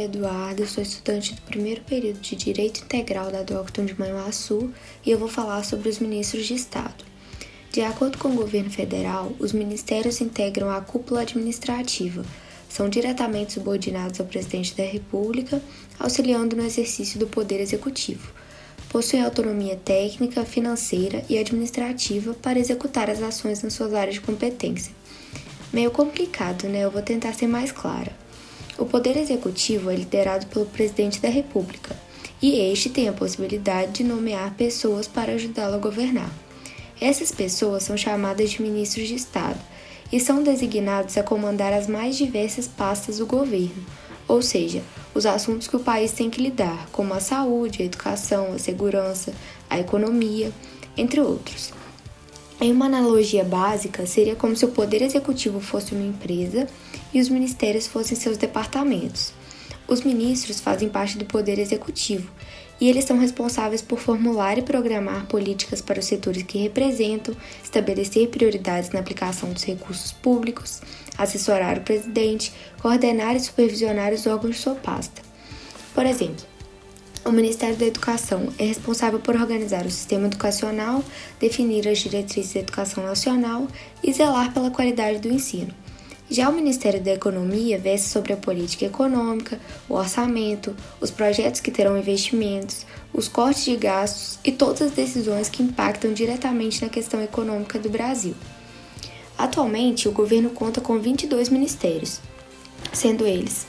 Eduardo, sou estudante do primeiro período de Direito Integral da Docton de Manhuaçu e eu vou falar sobre os ministros de Estado. De acordo com o governo federal, os ministérios integram a cúpula administrativa, são diretamente subordinados ao presidente da República, auxiliando no exercício do poder executivo. Possuem autonomia técnica, financeira e administrativa para executar as ações nas suas áreas de competência. Meio complicado, né? Eu vou tentar ser mais clara. O Poder Executivo é liderado pelo Presidente da República e este tem a possibilidade de nomear pessoas para ajudá-lo a governar. Essas pessoas são chamadas de ministros de Estado e são designados a comandar as mais diversas pastas do governo, ou seja, os assuntos que o país tem que lidar, como a saúde, a educação, a segurança, a economia, entre outros. Em uma analogia básica, seria como se o poder executivo fosse uma empresa e os ministérios fossem seus departamentos. Os ministros fazem parte do poder executivo e eles são responsáveis por formular e programar políticas para os setores que representam, estabelecer prioridades na aplicação dos recursos públicos, assessorar o presidente, coordenar e supervisionar os órgãos de sua pasta. Por exemplo, o Ministério da Educação é responsável por organizar o sistema educacional, definir as diretrizes da educação nacional e zelar pela qualidade do ensino. Já o Ministério da Economia veste sobre a política econômica, o orçamento, os projetos que terão investimentos, os cortes de gastos e todas as decisões que impactam diretamente na questão econômica do Brasil. Atualmente, o governo conta com 22 ministérios, sendo eles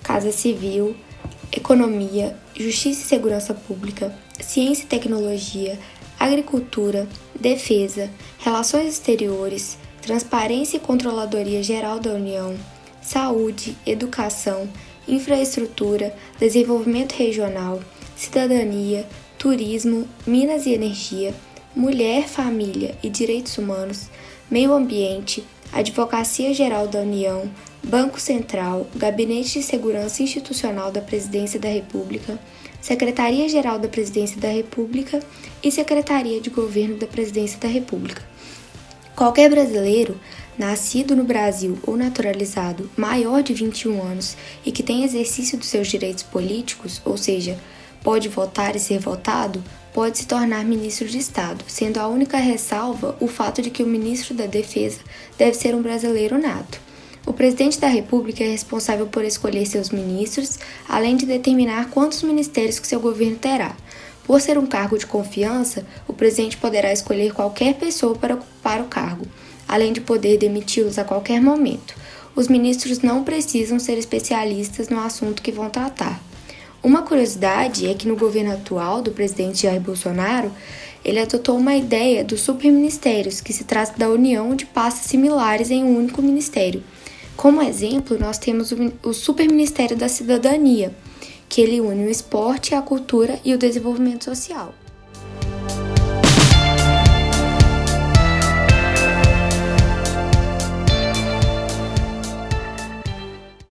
Casa Civil, Economia, Justiça e Segurança Pública, Ciência e Tecnologia, Agricultura, Defesa, Relações Exteriores, Transparência e Controladoria Geral da União, Saúde, Educação, Infraestrutura, Desenvolvimento Regional, Cidadania, Turismo, Minas e Energia, Mulher, Família e Direitos Humanos, Meio Ambiente, Advocacia Geral da União, Banco Central, Gabinete de Segurança Institucional da Presidência da República, Secretaria-Geral da Presidência da República e Secretaria de Governo da Presidência da República. Qualquer brasileiro nascido no Brasil ou naturalizado maior de 21 anos e que tem exercício dos seus direitos políticos, ou seja, pode votar e ser votado, pode se tornar ministro de Estado, sendo a única ressalva o fato de que o ministro da Defesa deve ser um brasileiro nato. O presidente da República é responsável por escolher seus ministros, além de determinar quantos ministérios que seu governo terá. Por ser um cargo de confiança, o presidente poderá escolher qualquer pessoa para ocupar o cargo, além de poder demiti-los a qualquer momento. Os ministros não precisam ser especialistas no assunto que vão tratar. Uma curiosidade é que no governo atual do presidente Jair Bolsonaro, ele adotou uma ideia dos superministérios, que se trata da união de pastas similares em um único ministério. Como exemplo, nós temos o Superministério da Cidadania, que ele une o esporte, a cultura e o desenvolvimento social.